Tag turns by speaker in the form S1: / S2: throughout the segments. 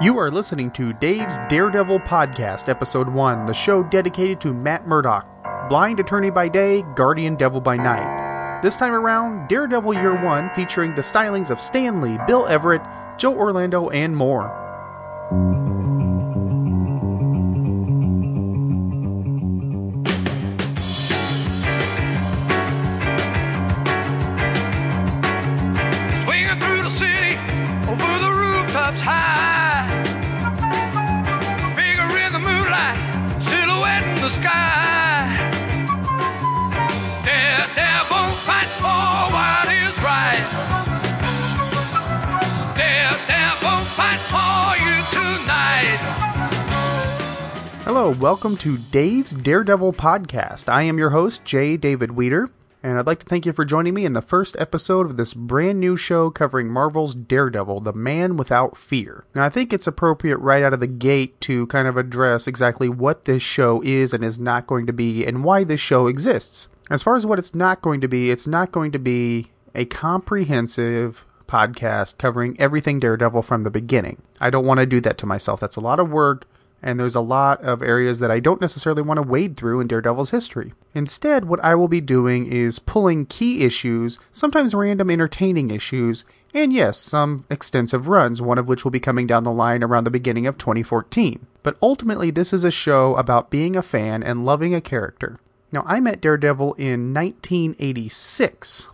S1: You are listening to Dave's Daredevil Podcast, Episode 1, the show dedicated to Matt Murdock, blind attorney by day, guardian devil by night. This time around, Daredevil Year 1 featuring the stylings of Stan Lee, Bill Everett, Joe Orlando, and more. Welcome to Dave's Daredevil Podcast. I am your host, J. David Weeder, and I'd like to thank you for joining me in the first episode of this brand new show covering Marvel's Daredevil, the Man Without Fear. Now, I think it's appropriate right out of the gate to kind of address exactly what this show is and is not going to be, and why this show exists. As far as what it's not going to be, it's not going to be a comprehensive podcast covering everything Daredevil from the beginning. I don't want to do that to myself. That's a lot of work and there's a lot of areas that I don't necessarily want to wade through in Daredevil's history. Instead, what I will be doing is pulling key issues, sometimes random entertaining issues, and yes, some extensive runs, one of which will be coming down the line around the beginning of 2014. But ultimately, this is a show about being a fan and loving a character. Now, I met Daredevil in 1986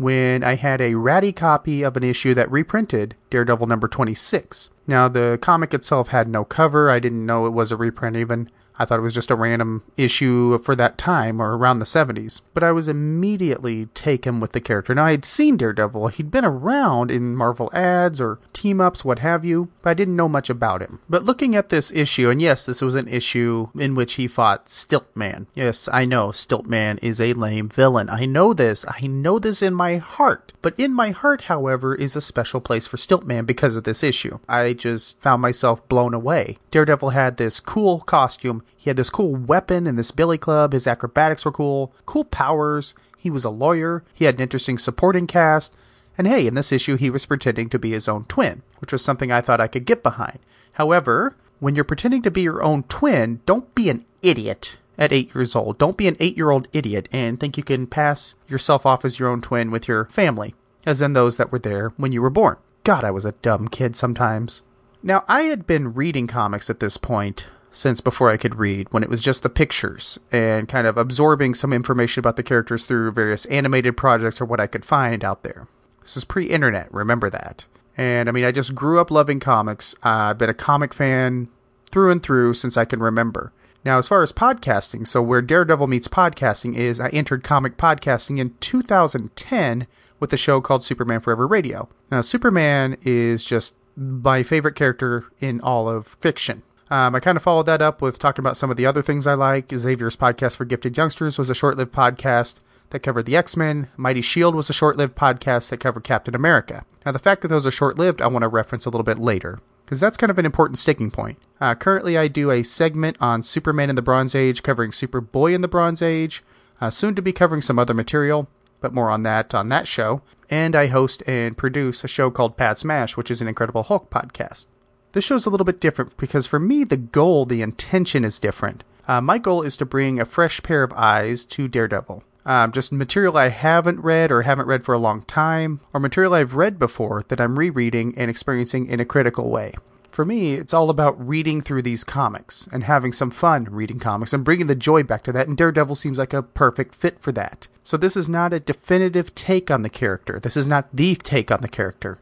S1: when I had a ratty copy of an issue that reprinted Daredevil number 26. Now, the comic itself had no cover. I didn't know it was a reprint even. I thought it was just a random issue for that time or around the 70s. But I was immediately taken with the character. Now, I had seen Daredevil. He'd been around in Marvel ads or team ups, what have you, but I didn't know much about him. But looking at this issue, and yes, this was an issue in which he fought Stiltman. Yes, I know Stiltman is a lame villain. I know this. I know this in my heart. But in my heart, however, is a special place for Stiltman because of this issue. I just found myself blown away. Daredevil had this cool costume. He had this cool weapon and this billy club. His acrobatics were cool. Cool powers. He was a lawyer. He had an interesting supporting cast. And hey, in this issue, he was pretending to be his own twin, which was something I thought I could get behind. However, when you're pretending to be your own twin, don't be an idiot at eight years old. Don't be an eight year old idiot and think you can pass yourself off as your own twin with your family, as in those that were there when you were born. God, I was a dumb kid sometimes. Now, I had been reading comics at this point since before I could read, when it was just the pictures and kind of absorbing some information about the characters through various animated projects or what I could find out there. This is pre internet, remember that. And I mean, I just grew up loving comics. I've been a comic fan through and through since I can remember. Now, as far as podcasting, so where Daredevil meets podcasting is I entered comic podcasting in 2010 with a show called Superman Forever Radio. Now, Superman is just my favorite character in all of fiction. Um, I kind of followed that up with talking about some of the other things I like. Xavier's podcast for gifted youngsters was a short lived podcast that covered the X Men. Mighty Shield was a short lived podcast that covered Captain America. Now, the fact that those are short lived, I want to reference a little bit later, because that's kind of an important sticking point. Uh, currently, I do a segment on Superman in the Bronze Age covering Superboy in the Bronze Age, uh, soon to be covering some other material, but more on that on that show. And I host and produce a show called Pat Smash, which is an Incredible Hulk podcast. This show's a little bit different because for me, the goal, the intention is different. Uh, my goal is to bring a fresh pair of eyes to Daredevil. Um, just material I haven't read or haven't read for a long time, or material I've read before that I'm rereading and experiencing in a critical way. For me, it's all about reading through these comics and having some fun reading comics and bringing the joy back to that, and Daredevil seems like a perfect fit for that. So, this is not a definitive take on the character. This is not the take on the character.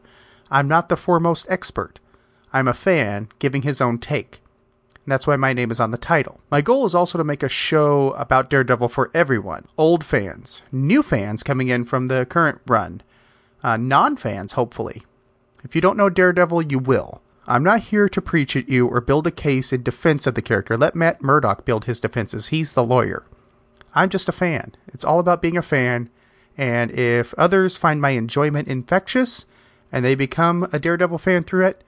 S1: I'm not the foremost expert. I'm a fan giving his own take. And that's why my name is on the title. My goal is also to make a show about Daredevil for everyone old fans, new fans coming in from the current run, uh, non fans, hopefully. If you don't know Daredevil, you will. I'm not here to preach at you or build a case in defense of the character. Let Matt Murdock build his defenses. He's the lawyer. I'm just a fan. It's all about being a fan. And if others find my enjoyment infectious and they become a Daredevil fan through it,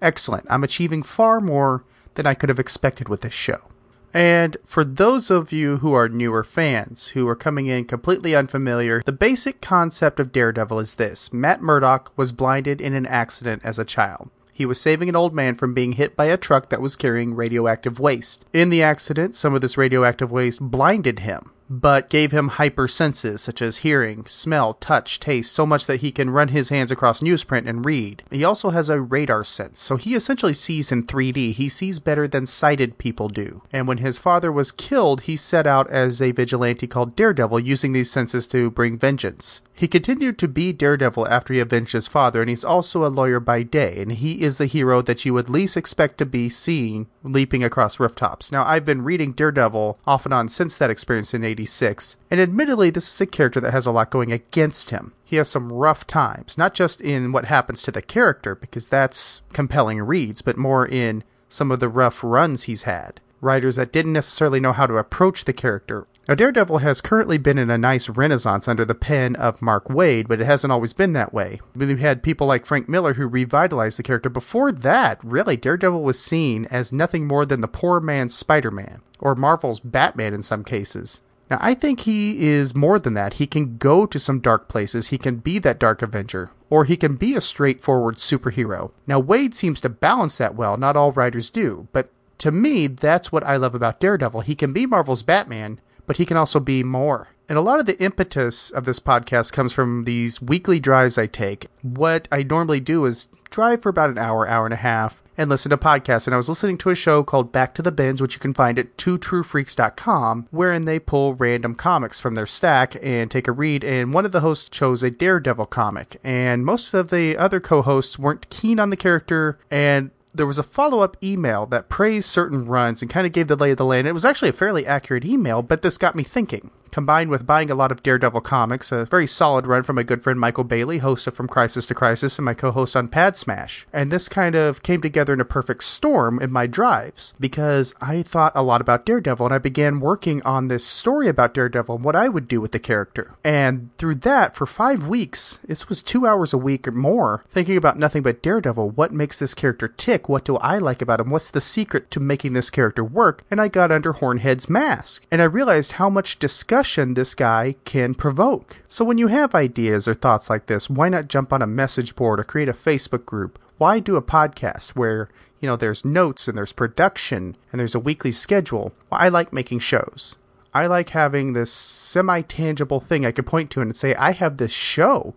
S1: excellent. I'm achieving far more than I could have expected with this show. And for those of you who are newer fans, who are coming in completely unfamiliar, the basic concept of Daredevil is this Matt Murdock was blinded in an accident as a child. He was saving an old man from being hit by a truck that was carrying radioactive waste. In the accident, some of this radioactive waste blinded him but gave him hypersenses such as hearing, smell, touch, taste, so much that he can run his hands across newsprint and read. He also has a radar sense, so he essentially sees in 3D. He sees better than sighted people do. And when his father was killed, he set out as a vigilante called Daredevil, using these senses to bring vengeance. He continued to be Daredevil after he avenged his father, and he's also a lawyer by day, and he is the hero that you would least expect to be seen leaping across rooftops. Now, I've been reading Daredevil off and on since that experience in 86, and admittedly, this is a character that has a lot going against him. He has some rough times, not just in what happens to the character, because that's compelling reads, but more in some of the rough runs he's had. Writers that didn't necessarily know how to approach the character now, Daredevil has currently been in a nice renaissance under the pen of Mark Waid, but it hasn't always been that way. We had people like Frank Miller who revitalized the character. Before that, really, Daredevil was seen as nothing more than the poor man's Spider Man, or Marvel's Batman in some cases. Now, I think he is more than that. He can go to some dark places, he can be that Dark Avenger, or he can be a straightforward superhero. Now, Waid seems to balance that well. Not all writers do, but to me, that's what I love about Daredevil. He can be Marvel's Batman, but he can also be more. And a lot of the impetus of this podcast comes from these weekly drives I take. What I normally do is drive for about an hour, hour and a half, and listen to podcasts. And I was listening to a show called Back to the Bins, which you can find at twotruefreaks.com, wherein they pull random comics from their stack and take a read. And one of the hosts chose a Daredevil comic, and most of the other co hosts weren't keen on the character and there was a follow up email that praised certain runs and kind of gave the lay of the land. It was actually a fairly accurate email, but this got me thinking combined with buying a lot of Daredevil comics, a very solid run from my good friend Michael Bailey, host of From Crisis to Crisis, and my co host on Pad Smash. And this kind of came together in a perfect storm in my drives because I thought a lot about Daredevil and I began working on this story about Daredevil and what I would do with the character. And through that, for five weeks, this was two hours a week or more, thinking about nothing but Daredevil. What makes this character tick? What do I like about him? What's the secret to making this character work? And I got under Hornhead's mask. And I realized how much discussion this guy can provoke. So when you have ideas or thoughts like this, why not jump on a message board or create a Facebook group? Why do a podcast where, you know, there's notes and there's production and there's a weekly schedule? Well, I like making shows. I like having this semi tangible thing I could point to and say, I have this show.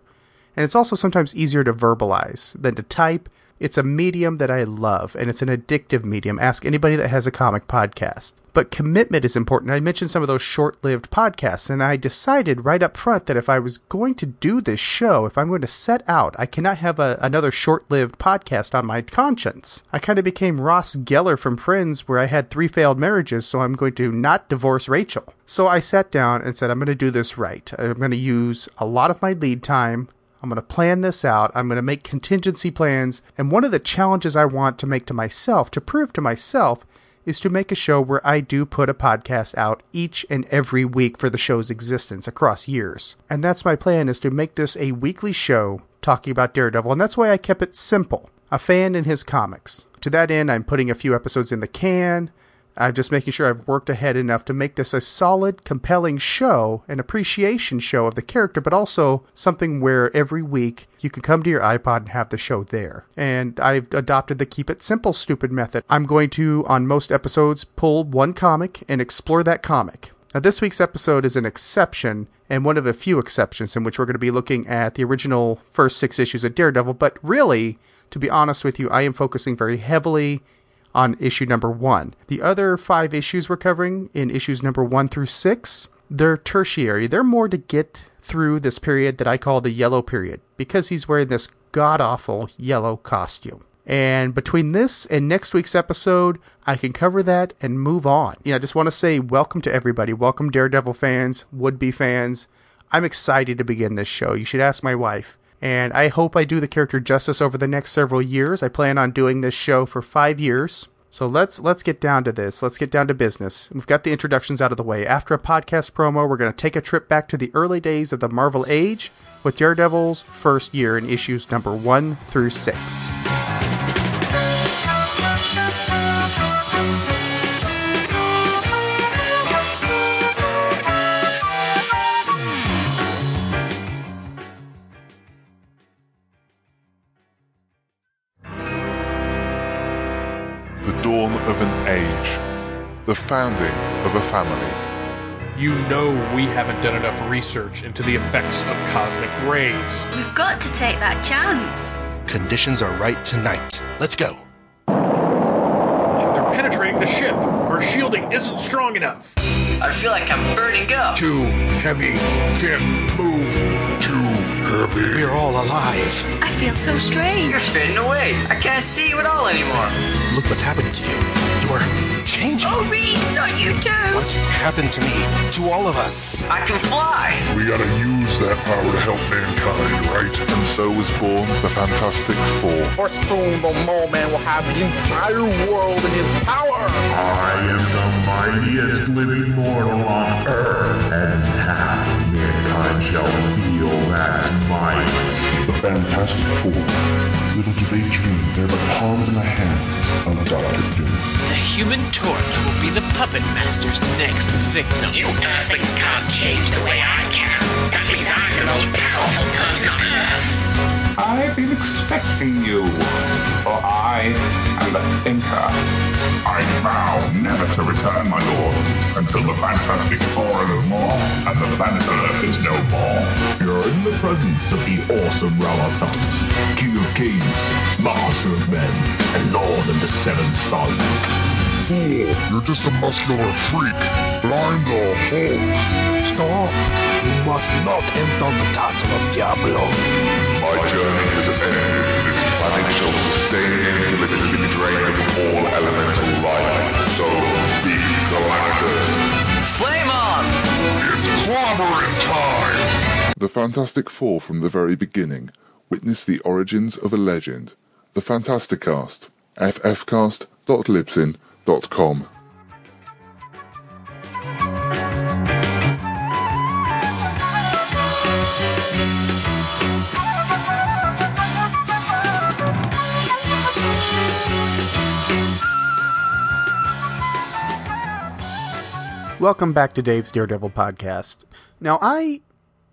S1: And it's also sometimes easier to verbalize than to type it's a medium that I love, and it's an addictive medium. Ask anybody that has a comic podcast. But commitment is important. I mentioned some of those short lived podcasts, and I decided right up front that if I was going to do this show, if I'm going to set out, I cannot have a, another short lived podcast on my conscience. I kind of became Ross Geller from Friends, where I had three failed marriages, so I'm going to not divorce Rachel. So I sat down and said, I'm going to do this right. I'm going to use a lot of my lead time. I'm going to plan this out. I'm going to make contingency plans. And one of the challenges I want to make to myself, to prove to myself, is to make a show where I do put a podcast out each and every week for the show's existence across years. And that's my plan is to make this a weekly show talking about Daredevil. And that's why I kept it simple. A fan in his comics. To that end, I'm putting a few episodes in the can. I'm just making sure I've worked ahead enough to make this a solid, compelling show, an appreciation show of the character, but also something where every week you can come to your iPod and have the show there. And I've adopted the keep it simple, stupid method. I'm going to, on most episodes, pull one comic and explore that comic. Now, this week's episode is an exception and one of a few exceptions in which we're going to be looking at the original first six issues of Daredevil, but really, to be honest with you, I am focusing very heavily on issue number one. The other five issues we're covering in issues number one through six, they're tertiary. They're more to get through this period that I call the yellow period because he's wearing this god awful yellow costume. And between this and next week's episode, I can cover that and move on. You know, I just want to say welcome to everybody. Welcome, Daredevil fans, would be fans. I'm excited to begin this show. You should ask my wife and I hope I do the character justice over the next several years. I plan on doing this show for five years. So let's let's get down to this. Let's get down to business. We've got the introductions out of the way. After a podcast promo, we're going to take a trip back to the early days of the Marvel Age with Daredevil's first year in issues number 1 through 6.
S2: Dawn of an age, the founding of a family.
S3: You know we haven't done enough research into the effects of cosmic rays.
S4: We've got to take that chance.
S5: Conditions are right tonight. Let's go.
S3: They're penetrating the ship. Our shielding isn't strong enough.
S6: I feel like I'm burning up.
S3: Too heavy. Can't move. Too.
S5: We're all alive.
S4: I feel so strange.
S6: You're fading away. I can't see you at all anymore.
S5: Look what's happening to you. You're changing.
S4: Oh, Reed, not you too.
S5: What happened to me? To all of us?
S6: I can fly.
S2: We gotta use that power to help mankind, right? And so was born the Fantastic Four.
S7: For soon the mole man will have the entire world in his power.
S8: I am the mightiest living mortal on earth, and half mankind shall feel that might.
S2: The Fantastic Four. Little do they dream they're but pawns in the hands of Doctor Doom.
S9: The Human Torch will be the puppet master's next victim.
S10: You Earthlings can't change the way I can. That means I'm the most powerful person on Earth.
S8: I've been expecting you, for I am the thinker. I vow never to return, my lord, until the Fantastic Four are no more and the planet Earth is no more. You're in the presence of the awesome Ralatot, King of Kings, Master of Men, and Lord of the Seven Suns.
S2: Fool, you're just a muscular freak. Blind the Hulk.
S5: Stop. You must not enter the castle of Diablo.
S2: My journey has ended. This planet shall sustain until it has been drained of all elemental life. So speak, Galactus.
S6: Flame on!
S2: It's clobbering time! The Fantastic Four from the very beginning witnessed the origins of a legend. The Fantasticast. ffcast.libsyn.com.
S1: Welcome back to Dave's Daredevil podcast. Now, I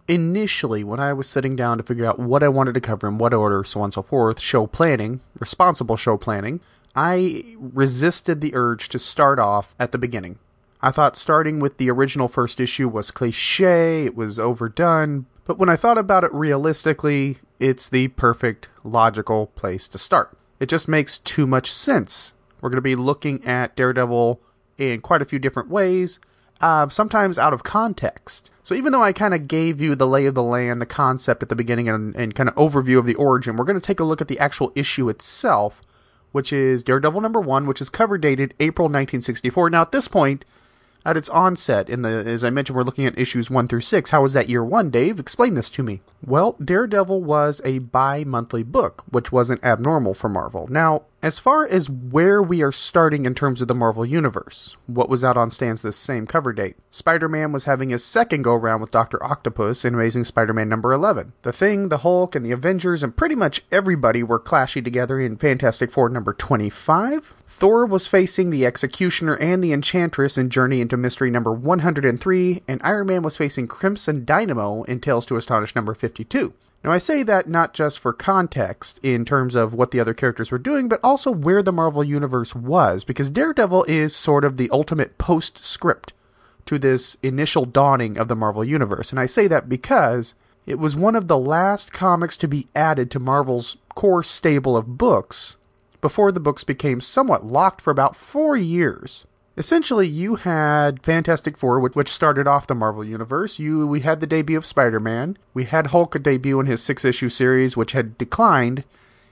S1: initially, when I was sitting down to figure out what I wanted to cover in what order, so on and so forth, show planning, responsible show planning, I resisted the urge to start off at the beginning. I thought starting with the original first issue was cliche, it was overdone, but when I thought about it realistically, it's the perfect, logical place to start. It just makes too much sense. We're going to be looking at Daredevil in quite a few different ways, uh, sometimes out of context. So even though I kind of gave you the lay of the land, the concept at the beginning, and, and kind of overview of the origin, we're going to take a look at the actual issue itself, which is Daredevil number one, which is cover dated April 1964. Now at this point, at its onset, in the as I mentioned, we're looking at issues one through six. How was that year one, Dave? Explain this to me. Well, Daredevil was a bi-monthly book, which wasn't abnormal for Marvel. Now, as far as where we are starting in terms of the Marvel Universe, what was out on stands this same cover date? Spider Man was having his second go around with Dr. Octopus in Amazing Spider Man number 11. The Thing, the Hulk, and the Avengers, and pretty much everybody were clashing together in Fantastic Four number 25. Thor was facing the Executioner and the Enchantress in Journey into Mystery number 103, and Iron Man was facing Crimson Dynamo in Tales to Astonish number 52. Now, I say that not just for context in terms of what the other characters were doing, but also where the Marvel Universe was, because Daredevil is sort of the ultimate postscript to this initial dawning of the Marvel Universe. And I say that because it was one of the last comics to be added to Marvel's core stable of books before the books became somewhat locked for about four years. Essentially, you had Fantastic Four, which, started off the Marvel Universe. You we had the debut of Spider-Man. We had Hulk debut in his six-issue series, which had declined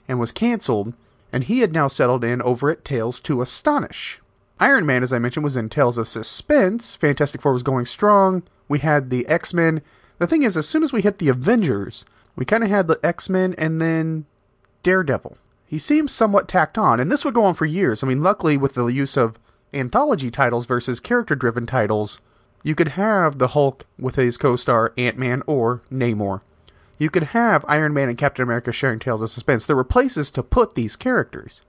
S1: and was canceled, and he had now settled in over at Tales to Astonish. Iron Man, as I mentioned, was in Tales of Suspense. Fantastic Four was going strong. We had the X-Men. The thing is, as soon as we hit the Avengers, we kind of had the X-Men and then Daredevil. He seems somewhat tacked on, and this would go on for years. I mean, luckily, with the use of anthology titles versus character driven titles, you could have the Hulk with his co star Ant Man or Namor. You could have Iron Man and Captain America sharing Tales of Suspense. There were places to put these characters.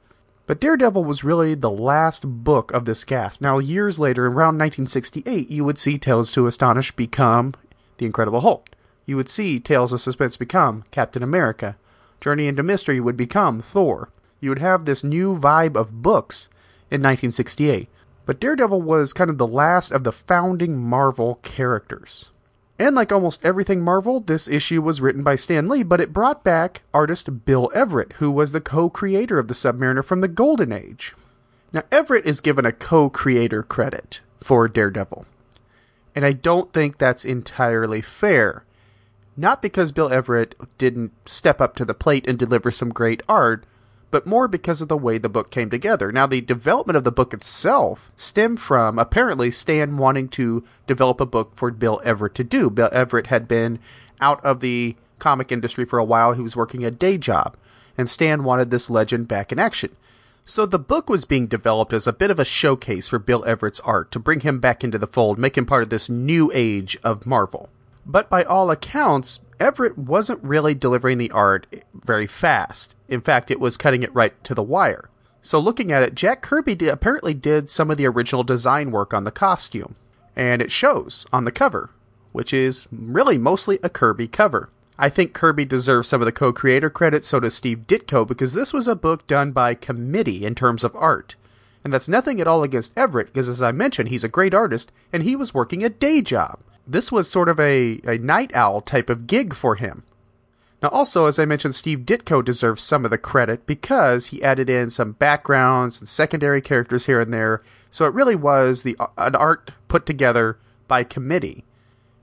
S1: But Daredevil was really the last book of this cast. Now, years later, around 1968, you would see Tales to Astonish become The Incredible Hulk. You would see Tales of Suspense become Captain America. Journey into Mystery would become Thor. You would have this new vibe of books in 1968. But Daredevil was kind of the last of the founding Marvel characters. And like almost everything Marvel, this issue was written by Stan Lee, but it brought back artist Bill Everett, who was the co creator of the Submariner from the Golden Age. Now, Everett is given a co creator credit for Daredevil. And I don't think that's entirely fair. Not because Bill Everett didn't step up to the plate and deliver some great art, but more because of the way the book came together. Now, the development of the book itself stemmed from apparently Stan wanting to develop a book for Bill Everett to do. Bill Everett had been out of the comic industry for a while, he was working a day job, and Stan wanted this legend back in action. So the book was being developed as a bit of a showcase for Bill Everett's art to bring him back into the fold, make him part of this new age of Marvel. But by all accounts, Everett wasn't really delivering the art very fast. In fact, it was cutting it right to the wire. So looking at it, Jack Kirby did, apparently did some of the original design work on the costume, and it shows on the cover, which is really mostly a Kirby cover. I think Kirby deserves some of the co-creator credit, so does Steve Ditko, because this was a book done by committee in terms of art. And that's nothing at all against Everett, because as I mentioned, he's a great artist, and he was working a day job this was sort of a, a night owl type of gig for him. Now, also, as I mentioned, Steve Ditko deserves some of the credit because he added in some backgrounds and secondary characters here and there. So it really was the an art put together by committee.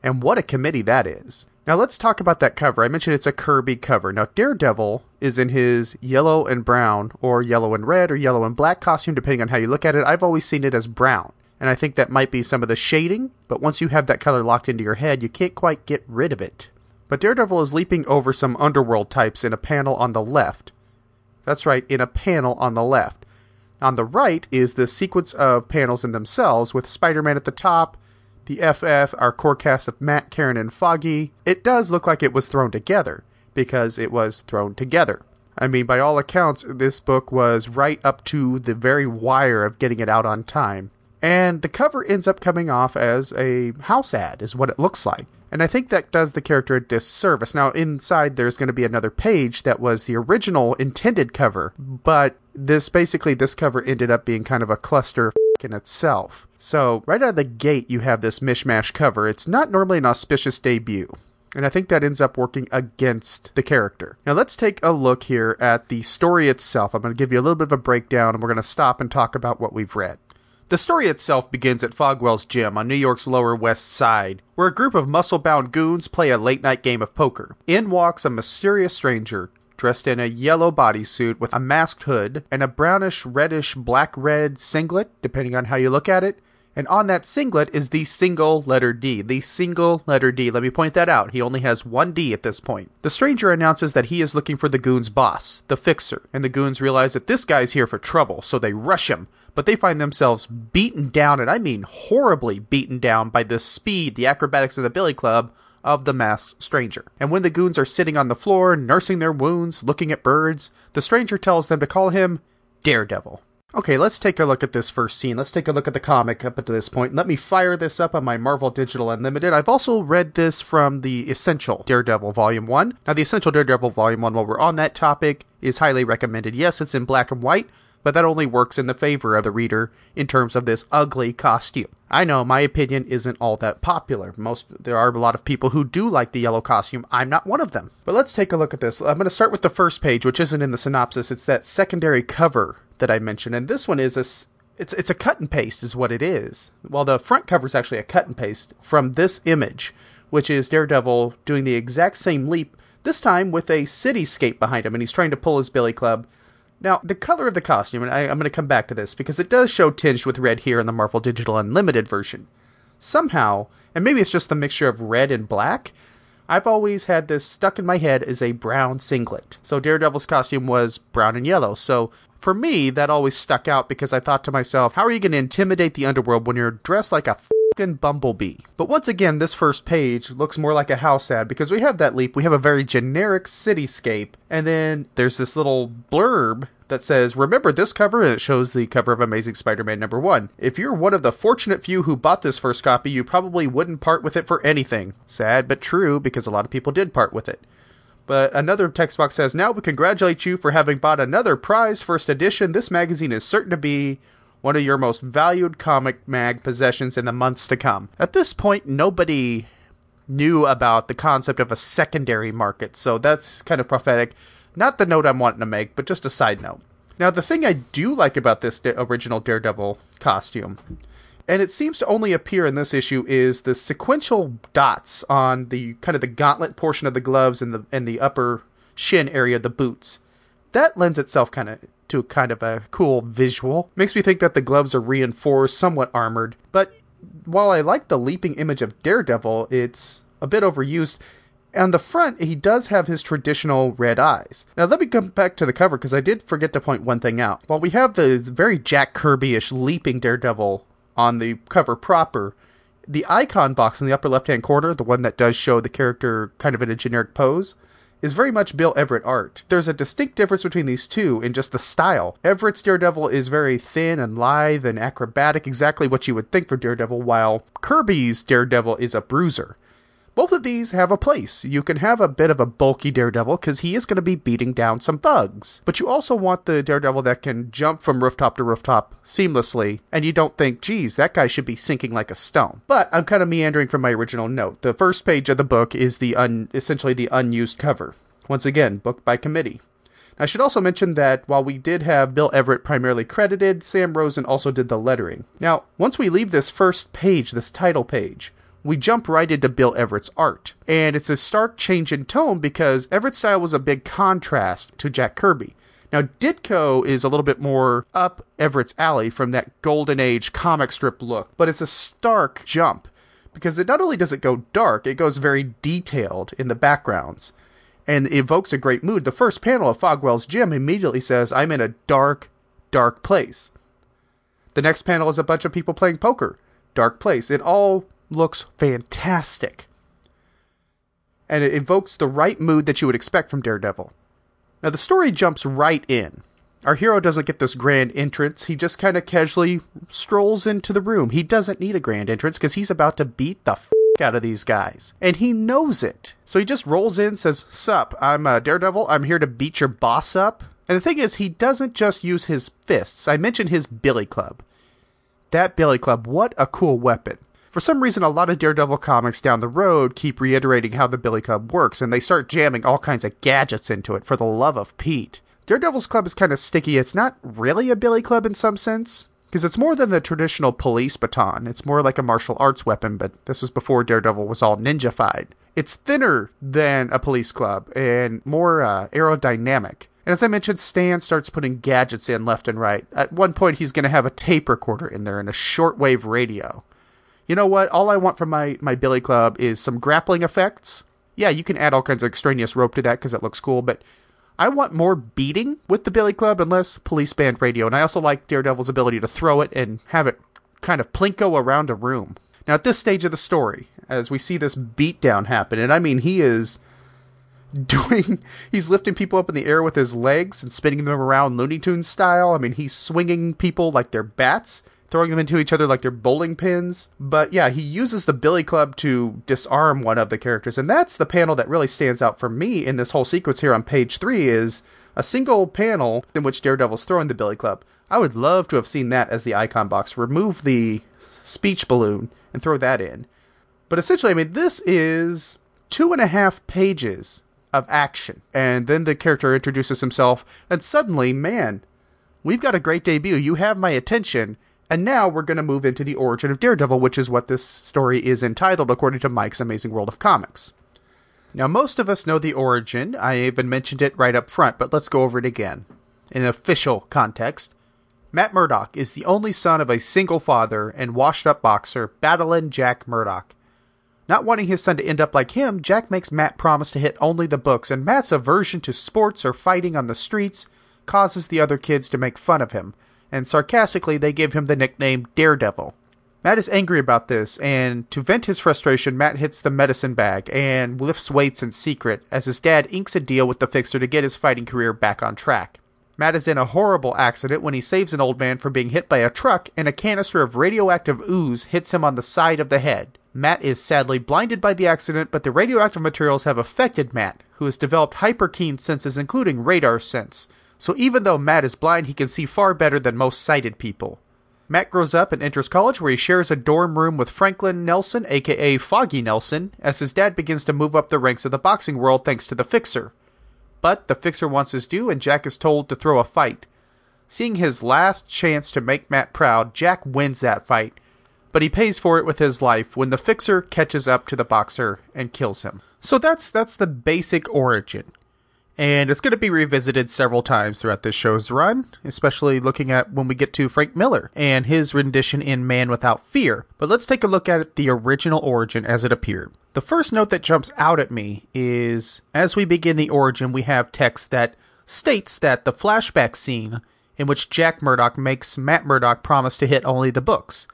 S1: And what a committee that is. Now let's talk about that cover. I mentioned it's a Kirby cover. Now Daredevil is in his yellow and brown, or yellow and red, or yellow and black costume, depending on how you look at it. I've always seen it as brown and I think that might be some of the shading, but once you have that color locked into your head, you can't quite get rid of it. But Daredevil is leaping over some underworld types in a panel on the left. That's right, in a panel on the left. On the right is the sequence of panels in themselves, with Spider Man at the top, the FF, our core cast of Matt, Karen, and Foggy. It does look like it was thrown together, because it was thrown together. I mean, by all accounts, this book was right up to the very wire of getting it out on time. And the cover ends up coming off as a house ad, is what it looks like. And I think that does the character a disservice. Now, inside there's going to be another page that was the original intended cover, but this basically, this cover ended up being kind of a cluster in itself. So, right out of the gate, you have this mishmash cover. It's not normally an auspicious debut. And I think that ends up working against the character. Now let's take a look here at the story itself. I'm going to give you a little bit of a breakdown and we're going to stop and talk about what we've read. The story itself begins at Fogwell's gym on New York's Lower West Side, where a group of muscle bound goons play a late night game of poker. In walks a mysterious stranger dressed in a yellow bodysuit with a masked hood and a brownish, reddish, black red singlet, depending on how you look at it. And on that singlet is the single letter D. The single letter D. Let me point that out. He only has one D at this point. The stranger announces that he is looking for the goon's boss, the fixer, and the goons realize that this guy's here for trouble, so they rush him but they find themselves beaten down, and I mean horribly beaten down by the speed, the acrobatics of the Billy Club of the masked stranger. And when the goons are sitting on the floor, nursing their wounds, looking at birds, the stranger tells them to call him Daredevil. Okay, let's take a look at this first scene. Let's take a look at the comic up to this point. Let me fire this up on my Marvel Digital Unlimited. I've also read this from the Essential Daredevil Volume 1. Now, the Essential Daredevil Volume 1, while we're on that topic, is highly recommended. Yes, it's in black and white, but that only works in the favor of the reader in terms of this ugly costume. I know my opinion isn't all that popular. Most there are a lot of people who do like the yellow costume. I'm not one of them. But let's take a look at this. I'm going to start with the first page, which isn't in the synopsis. It's that secondary cover that I mentioned, and this one is a it's it's a cut and paste is what it is. Well, the front cover is actually a cut and paste from this image, which is Daredevil doing the exact same leap, this time with a cityscape behind him, and he's trying to pull his billy club now, the color of the costume, and I, am going to come back to this because it does show tinged with red here in the Marvel Digital Unlimited version. Somehow, and maybe it's just the mixture of red and black, I've always had this stuck in my head as a brown singlet. So Daredevil's costume was brown and yellow. So for me, that always stuck out because I thought to myself, how are you going to intimidate the underworld when you're dressed like a fucking bumblebee? But once again, this first page looks more like a house ad because we have that leap. We have a very generic cityscape, and then there's this little blurb that says, Remember this cover? And it shows the cover of Amazing Spider Man number one. If you're one of the fortunate few who bought this first copy, you probably wouldn't part with it for anything. Sad but true because a lot of people did part with it. But another text box says, Now we congratulate you for having bought another prized first edition. This magazine is certain to be one of your most valued comic mag possessions in the months to come. At this point, nobody knew about the concept of a secondary market, so that's kind of prophetic. Not the note I'm wanting to make, but just a side note. Now, the thing I do like about this original Daredevil costume, and it seems to only appear in this issue, is the sequential dots on the kind of the gauntlet portion of the gloves and the and the upper shin area of the boots. That lends itself kind of to kind of a cool visual. Makes me think that the gloves are reinforced, somewhat armored. But while I like the leaping image of Daredevil, it's a bit overused. On the front, he does have his traditional red eyes. Now, let me come back to the cover because I did forget to point one thing out. While we have the very Jack Kirby ish leaping Daredevil on the cover proper, the icon box in the upper left hand corner, the one that does show the character kind of in a generic pose, is very much Bill Everett art. There's a distinct difference between these two in just the style. Everett's Daredevil is very thin and lithe and acrobatic, exactly what you would think for Daredevil, while Kirby's Daredevil is a bruiser. Both of these have a place. You can have a bit of a bulky Daredevil because he is going to be beating down some thugs. But you also want the Daredevil that can jump from rooftop to rooftop seamlessly, and you don't think, geez, that guy should be sinking like a stone. But I'm kind of meandering from my original note. The first page of the book is the un- essentially the unused cover. Once again, book by committee. I should also mention that while we did have Bill Everett primarily credited, Sam Rosen also did the lettering. Now, once we leave this first page, this title page, we jump right into Bill Everett's art. And it's a stark change in tone because Everett's style was a big contrast to Jack Kirby. Now, Ditko is a little bit more up Everett's alley from that golden age comic strip look, but it's a stark jump because it not only does it go dark, it goes very detailed in the backgrounds and evokes a great mood. The first panel of Fogwell's gym immediately says, I'm in a dark, dark place. The next panel is a bunch of people playing poker. Dark place. It all looks fantastic. And it evokes the right mood that you would expect from Daredevil. Now, the story jumps right in. Our hero doesn't get this grand entrance. He just kind of casually strolls into the room. He doesn't need a grand entrance because he's about to beat the f- out of these guys. And he knows it. So he just rolls in, says, Sup, I'm uh, Daredevil. I'm here to beat your boss up. And the thing is, he doesn't just use his fists. I mentioned his Billy Club. That Billy Club, what a cool weapon. For some reason, a lot of Daredevil comics down the road keep reiterating how the Billy Club works, and they start jamming all kinds of gadgets into it for the love of Pete. Daredevil's Club is kind of sticky. It's not really a Billy Club in some sense, because it's more than the traditional police baton. It's more like a martial arts weapon, but this is before Daredevil was all ninjafied. It's thinner than a police club and more uh, aerodynamic. And as I mentioned, Stan starts putting gadgets in left and right. At one point, he's going to have a tape recorder in there and a shortwave radio you know what? All I want from my, my Billy Club is some grappling effects. Yeah, you can add all kinds of extraneous rope to that because it looks cool, but I want more beating with the Billy Club and less police band radio. And I also like Daredevil's ability to throw it and have it kind of plinko around a room. Now, at this stage of the story, as we see this beatdown happen, and I mean, he is doing, he's lifting people up in the air with his legs and spinning them around Looney Tunes style. I mean, he's swinging people like they're bats throwing them into each other like they're bowling pins. But yeah, he uses the Billy Club to disarm one of the characters, and that's the panel that really stands out for me in this whole sequence here on page three is a single panel in which Daredevil's throwing the Billy Club. I would love to have seen that as the icon box. Remove the speech balloon and throw that in. But essentially, I mean, this is two and a half pages of action. And then the character introduces himself, and suddenly, man, we've got a great debut. You have my attention. And now we're going to move into the origin of Daredevil, which is what this story is entitled according to Mike's Amazing World of Comics. Now, most of us know the origin. I even mentioned it right up front, but let's go over it again. In official context, Matt Murdock is the only son of a single father and washed up boxer, Battling Jack Murdock. Not wanting his son to end up like him, Jack makes Matt promise to hit only the books, and Matt's aversion to sports or fighting on the streets causes the other kids to make fun of him, and sarcastically they give him the nickname Daredevil. Matt is angry about this, and to vent his frustration, Matt hits the medicine bag and lifts weights in secret as his dad inks a deal with the fixer to get his fighting career back on track. Matt is in a horrible accident when he saves an old man from being hit by a truck and a canister of radioactive ooze hits him on the side of the head. Matt is sadly blinded by the accident, but the radioactive materials have affected Matt, who has developed hyper keen senses, including radar sense. So even though Matt is blind, he can see far better than most sighted people. Matt grows up and enters college where he shares a dorm room with Franklin Nelson, aka Foggy Nelson, as his dad begins to move up the ranks of the boxing world thanks to the Fixer. But the Fixer wants his due and Jack is told to throw a fight. Seeing his last chance to make Matt proud, Jack wins that fight, but he pays for it with his life when the Fixer catches up to the boxer and kills him. So that's that's the basic origin. And it's going to be revisited several times throughout this show's run, especially looking at when we get to Frank Miller and his rendition in Man Without Fear. But let's take a look at the original origin as it appeared. The first note that jumps out at me is as we begin the origin, we have text that states that the flashback scene in which Jack Murdock makes Matt Murdock promise to hit only the books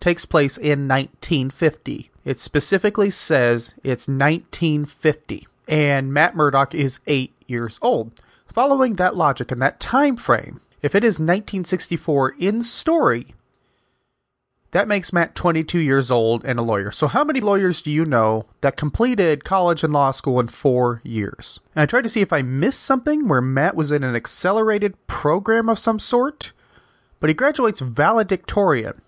S1: takes place in 1950. It specifically says it's 1950 and Matt Murdock is 8 years old. Following that logic and that time frame, if it is 1964 in story, that makes Matt 22 years old and a lawyer. So, how many lawyers do you know that completed college and law school in four years? And I tried to see if I missed something where Matt was in an accelerated program of some sort, but he graduates valedictorian.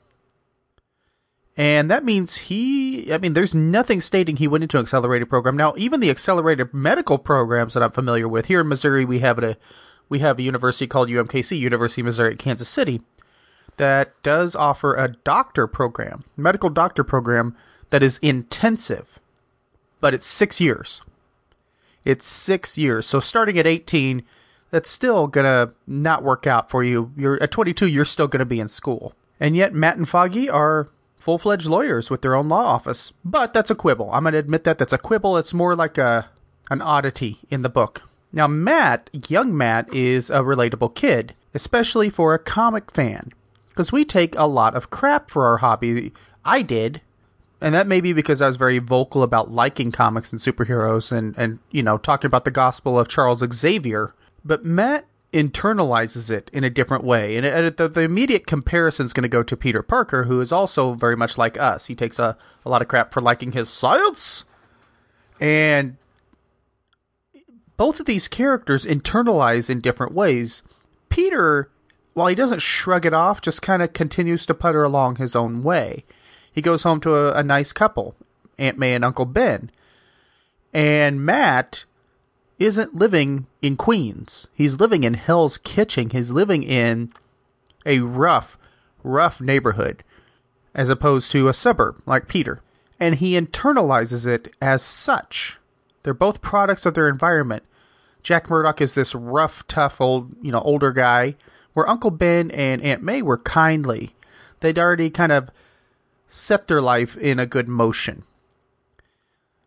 S1: And that means he, I mean, there's nothing stating he went into an accelerated program. Now, even the accelerated medical programs that I'm familiar with here in Missouri, we have a, we have a university called UMKC, University of Missouri at Kansas City, that does offer a doctor program, medical doctor program that is intensive, but it's six years. It's six years. So starting at 18, that's still gonna not work out for you. You're at 22, you're still gonna be in school. And yet, Matt and Foggy are full fledged lawyers with their own law office. But that's a quibble. I'm going to admit that that's a quibble. It's more like a an oddity in the book. Now, Matt, young Matt, is a relatable kid, especially for a comic fan, because we take a lot of crap for our hobby. I did. And that may be because I was very vocal about liking comics and superheroes and, and, you know, talking about the gospel of Charles Xavier. But Matt internalizes it in a different way. And the, the immediate comparison is going to go to Peter Parker, who is also very much like us. He takes a, a lot of crap for liking his science. And both of these characters internalize in different ways. Peter, while he doesn't shrug it off, just kind of continues to putter along his own way. He goes home to a, a nice couple, Aunt May and Uncle Ben. And Matt isn't living in Queens. He's living in Hell's Kitchen. He's living in a rough, rough neighborhood as opposed to a suburb like Peter. And he internalizes it as such. They're both products of their environment. Jack Murdock is this rough, tough old, you know, older guy, where Uncle Ben and Aunt May were kindly. They'd already kind of set their life in a good motion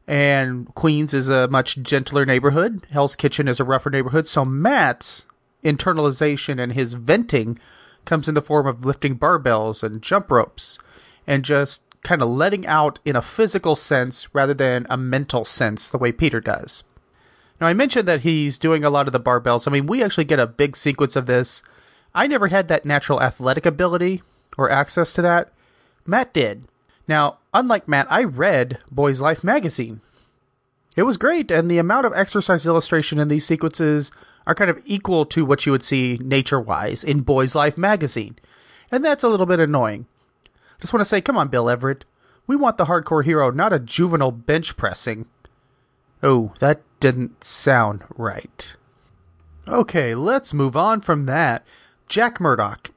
S1: and Queens is a much gentler neighborhood. Hell's Kitchen is a rougher neighborhood. So Matt's internalization and his venting comes in the form of lifting barbells and jump ropes and just kind of letting out in a physical sense rather than a mental sense the way Peter does. Now, I mentioned that he's doing a lot of the barbells. I mean, we actually get a big sequence of this. I never had that natural athletic ability or access to that. Matt did. Now, unlike Matt, I read Boys Life magazine. It was great, and the amount of exercise illustration in these sequences are kind of equal to what you would see nature wise in Boys Life magazine. And that's a little bit annoying. Just want to say, come on, Bill Everett. We want the hardcore hero, not a juvenile bench pressing. Oh, that didn't sound right. Okay, let's move on from that. Jack Murdock.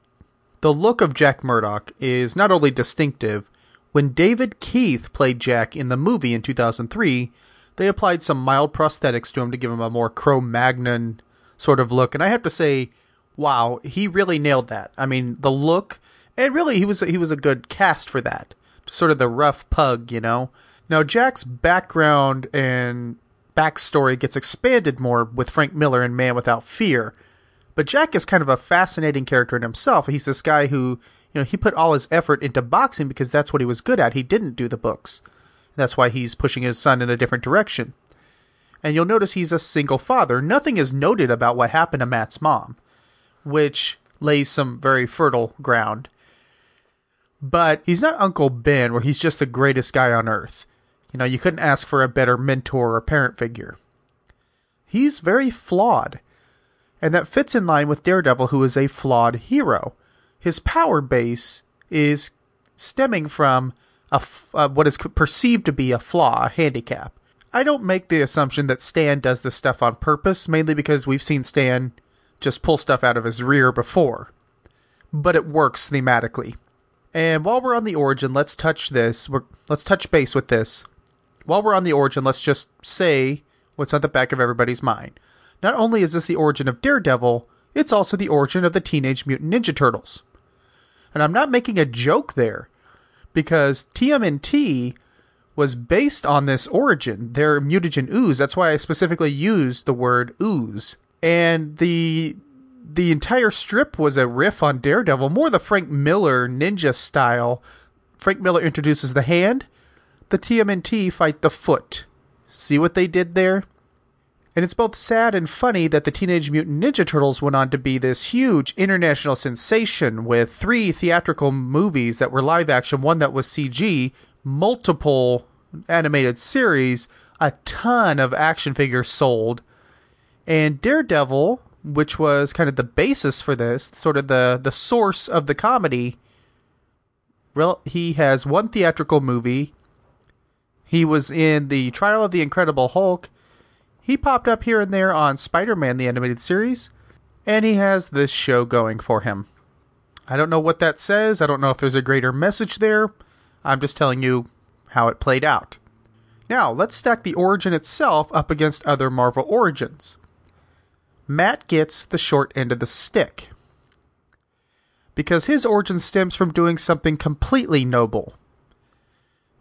S1: The look of Jack Murdock is not only distinctive, when David Keith played Jack in the movie in 2003, they applied some mild prosthetics to him to give him a more Cro Magnon sort of look. And I have to say, wow, he really nailed that. I mean, the look, and really, he was he was a good cast for that. Sort of the rough pug, you know. Now Jack's background and backstory gets expanded more with Frank Miller in Man Without Fear, but Jack is kind of a fascinating character in himself. He's this guy who you know, he put all his effort into boxing because that's what he was good at. He didn't do the books. That's why he's pushing his son in a different direction. And you'll notice he's a single father. Nothing is noted about what happened to Matt's mom, which lays some very fertile ground. But he's not Uncle Ben, where he's just the greatest guy on earth. You know, you couldn't ask for a better mentor or parent figure. He's very flawed. And that fits in line with Daredevil, who is a flawed hero his power base is stemming from a f- uh, what is perceived to be a flaw, a handicap. I don't make the assumption that Stan does this stuff on purpose, mainly because we've seen Stan just pull stuff out of his rear before. But it works thematically. And while we're on the origin, let's touch this. We're, let's touch base with this. While we're on the origin, let's just say what's on the back of everybody's mind. Not only is this the origin of Daredevil, it's also the origin of the Teenage Mutant Ninja Turtles. And I'm not making a joke there, because TMNT was based on this origin, their mutagen ooze. That's why I specifically used the word ooze. And the the entire strip was a riff on Daredevil, more the Frank Miller ninja style. Frank Miller introduces the hand, the TMNT fight the foot. See what they did there? And it's both sad and funny that the Teenage Mutant Ninja Turtles went on to be this huge international sensation with three theatrical movies that were live action, one that was CG, multiple animated series, a ton of action figures sold. And Daredevil, which was kind of the basis for this, sort of the, the source of the comedy, well, he has one theatrical movie. He was in the Trial of the Incredible Hulk he popped up here and there on Spider Man, the animated series, and he has this show going for him. I don't know what that says. I don't know if there's a greater message there. I'm just telling you how it played out. Now, let's stack the origin itself up against other Marvel origins. Matt gets the short end of the stick. Because his origin stems from doing something completely noble.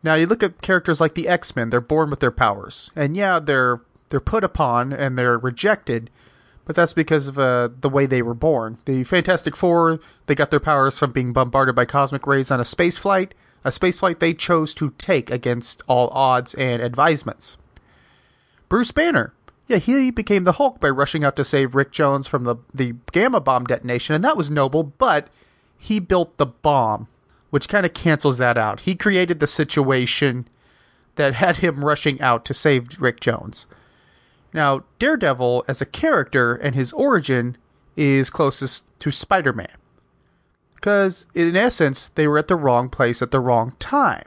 S1: Now, you look at characters like the X Men, they're born with their powers. And yeah, they're they're put upon and they're rejected, but that's because of uh, the way they were born. The Fantastic Four, they got their powers from being bombarded by cosmic rays on a space flight, a space flight they chose to take against all odds and advisements. Bruce Banner, yeah, he became the Hulk by rushing out to save Rick Jones from the, the gamma bomb detonation, and that was noble, but he built the bomb, which kind of cancels that out. He created the situation that had him rushing out to save Rick Jones. Now, Daredevil as a character and his origin is closest to Spider Man. Because, in essence, they were at the wrong place at the wrong time.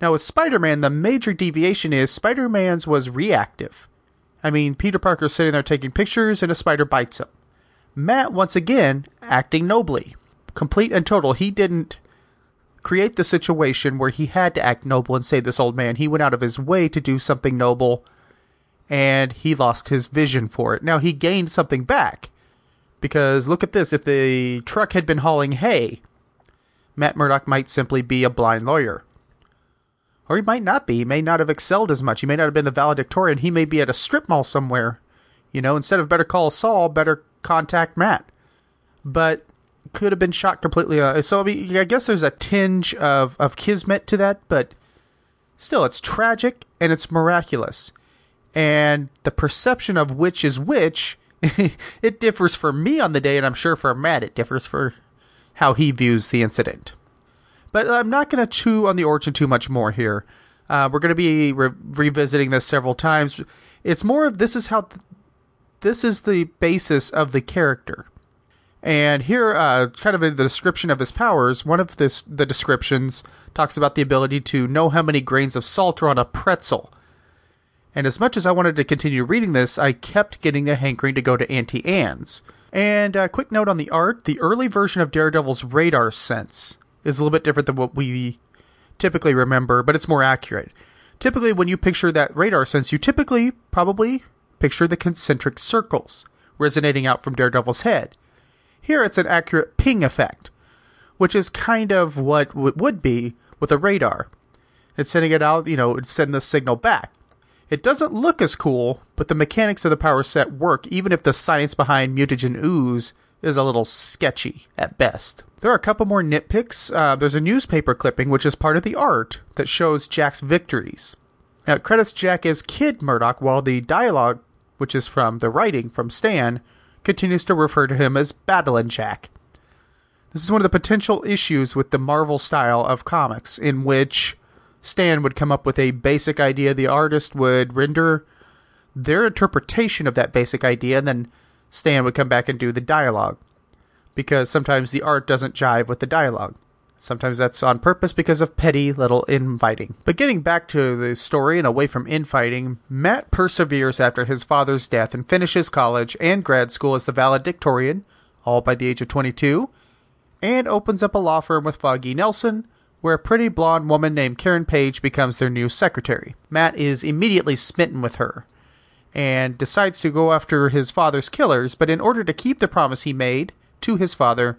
S1: Now, with Spider Man, the major deviation is Spider Man's was reactive. I mean, Peter Parker's sitting there taking pictures and a spider bites him. Matt, once again, acting nobly. Complete and total. He didn't create the situation where he had to act noble and save this old man. He went out of his way to do something noble and he lost his vision for it. Now he gained something back because look at this: if the truck had been hauling hay, Matt Murdock might simply be a blind lawyer. Or he might not be. He may not have excelled as much. He may not have been a valedictorian. He may be at a strip mall somewhere. You know, instead of better call Saul, better contact Matt. But could have been shot completely. Uh, so I, mean, I guess there's a tinge of, of kismet to that, but still, it's tragic and it's miraculous and the perception of which is which it differs for me on the day and i'm sure for matt it differs for how he views the incident. But i'm not going to chew on the origin too much more here. Uh, we're going to be re- revisiting this several times. It's more of this is how th- this is the basis of the character. And here uh, kind of in the description of his powers one of this the descriptions talks about the ability to know how many grains of salt are on a pretzel and as much as I wanted to continue reading this, I kept getting a hankering to go to Auntie Anne's. And a quick note on the art the early version of Daredevil's radar sense is a little bit different than what we typically remember, but it's more accurate. Typically, when you picture that radar sense, you typically probably picture the concentric circles resonating out from Daredevil's head. Here, it's an accurate ping effect, which is kind of what would be with a radar. It's sending it out, you know, it'd send the signal back. It doesn't look as cool, but the mechanics of the power set work even if the science behind mutagen ooze is a little sketchy at best. There are a couple more nitpicks. Uh, there's a newspaper clipping which is part of the art that shows Jack's victories. Now, it credits Jack as Kid Murdock, while the dialogue, which is from the writing from Stan, continues to refer to him as Battlin' Jack. This is one of the potential issues with the Marvel style of comics, in which Stan would come up with a basic idea, the artist would render their interpretation of that basic idea, and then Stan would come back and do the dialogue. Because sometimes the art doesn't jive with the dialogue. Sometimes that's on purpose because of petty little infighting. But getting back to the story and away from infighting, Matt perseveres after his father's death and finishes college and grad school as the valedictorian, all by the age of 22, and opens up a law firm with Foggy Nelson, where a pretty blonde woman named Karen Page becomes their new secretary. Matt is immediately smitten with her and decides to go after his father's killers, but in order to keep the promise he made to his father,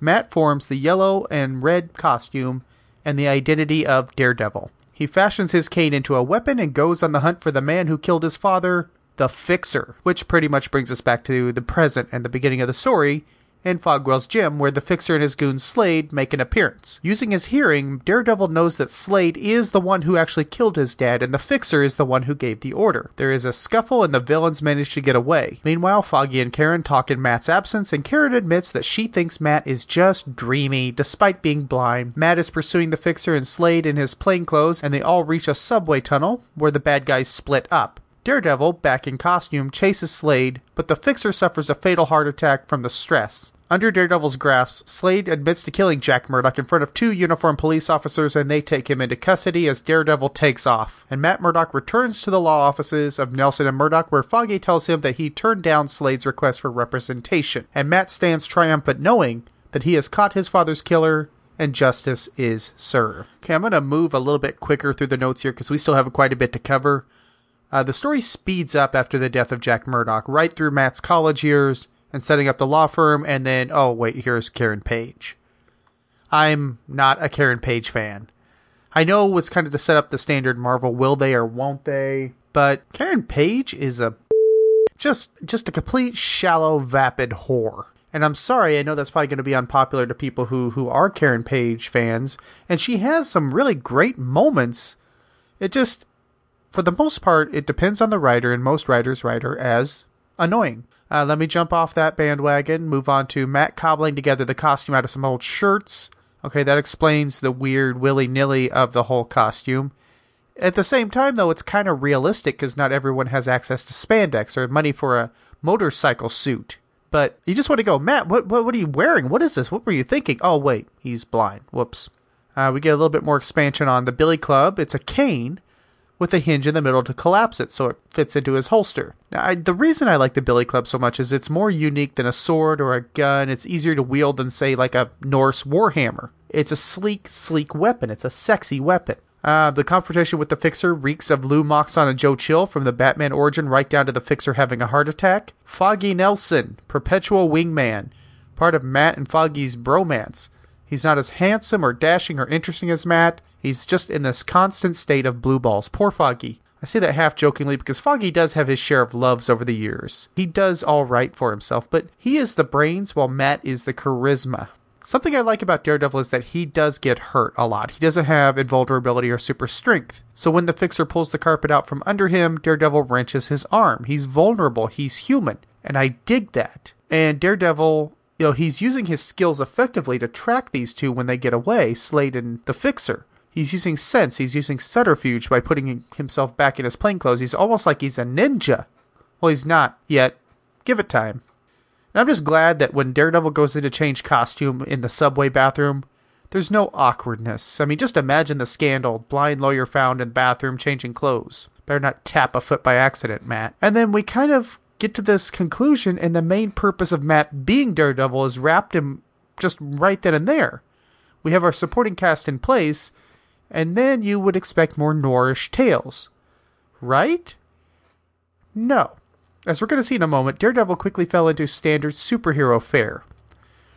S1: Matt forms the yellow and red costume and the identity of Daredevil. He fashions his cane into a weapon and goes on the hunt for the man who killed his father, the Fixer, which pretty much brings us back to the present and the beginning of the story in Fogwell's gym, where the Fixer and his goon Slade make an appearance. Using his hearing, Daredevil knows that Slade is the one who actually killed his dad, and the Fixer is the one who gave the order. There is a scuffle, and the villains manage to get away. Meanwhile, Foggy and Karen talk in Matt's absence, and Karen admits that she thinks Matt is just dreamy, despite being blind. Matt is pursuing the Fixer and Slade in his plainclothes, and they all reach a subway tunnel where the bad guys split up. Daredevil, back in costume, chases Slade, but the Fixer suffers a fatal heart attack from the stress. Under Daredevil's grasp, Slade admits to killing Jack Murdock in front of two uniformed police officers and they take him into custody as Daredevil takes off. And Matt Murdock returns to the law offices of Nelson and Murdock where Foggy tells him that he turned down Slade's request for representation. And Matt stands triumphant knowing that he has caught his father's killer and justice is served. Okay, I'm going to move a little bit quicker through the notes here because we still have quite a bit to cover. Uh, the story speeds up after the death of Jack Murdock, right through Matt's college years and setting up the law firm, and then, oh, wait, here's Karen Page. I'm not a Karen Page fan. I know it's kind of to set up the standard Marvel will they or won't they, but Karen Page is a just just a complete shallow vapid whore. And I'm sorry, I know that's probably going to be unpopular to people who who are Karen Page fans, and she has some really great moments. It just for the most part, it depends on the writer, and most writers write her as annoying. Uh, let me jump off that bandwagon, move on to Matt cobbling together the costume out of some old shirts. Okay, that explains the weird willy nilly of the whole costume. At the same time, though, it's kind of realistic because not everyone has access to spandex or money for a motorcycle suit. But you just want to go, Matt, what, what, what are you wearing? What is this? What were you thinking? Oh, wait, he's blind. Whoops. Uh, we get a little bit more expansion on the Billy Club. It's a cane with a hinge in the middle to collapse it so it fits into his holster. Now, I, the reason I like the Billy Club so much is it's more unique than a sword or a gun. It's easier to wield than, say, like a Norse warhammer. It's a sleek, sleek weapon. It's a sexy weapon. Uh, the confrontation with the Fixer reeks of Lew Moxon and Joe Chill from the Batman origin right down to the Fixer having a heart attack. Foggy Nelson, perpetual wingman, part of Matt and Foggy's bromance. He's not as handsome or dashing or interesting as Matt. He's just in this constant state of blue balls. Poor Foggy. I say that half jokingly because Foggy does have his share of loves over the years. He does all right for himself, but he is the brains while Matt is the charisma. Something I like about Daredevil is that he does get hurt a lot. He doesn't have invulnerability or super strength. So when the Fixer pulls the carpet out from under him, Daredevil wrenches his arm. He's vulnerable. He's human. And I dig that. And Daredevil, you know, he's using his skills effectively to track these two when they get away, Slade and the Fixer. He's using sense, he's using subterfuge by putting himself back in his plainclothes. He's almost like he's a ninja. Well, he's not yet. Give it time. And I'm just glad that when Daredevil goes in to change costume in the subway bathroom, there's no awkwardness. I mean, just imagine the scandal blind lawyer found in bathroom changing clothes. Better not tap a foot by accident, Matt. And then we kind of get to this conclusion, and the main purpose of Matt being Daredevil is wrapped in just right then and there. We have our supporting cast in place, and then you would expect more noirish tales. Right? No. As we're going to see in a moment, Daredevil quickly fell into standard superhero fare.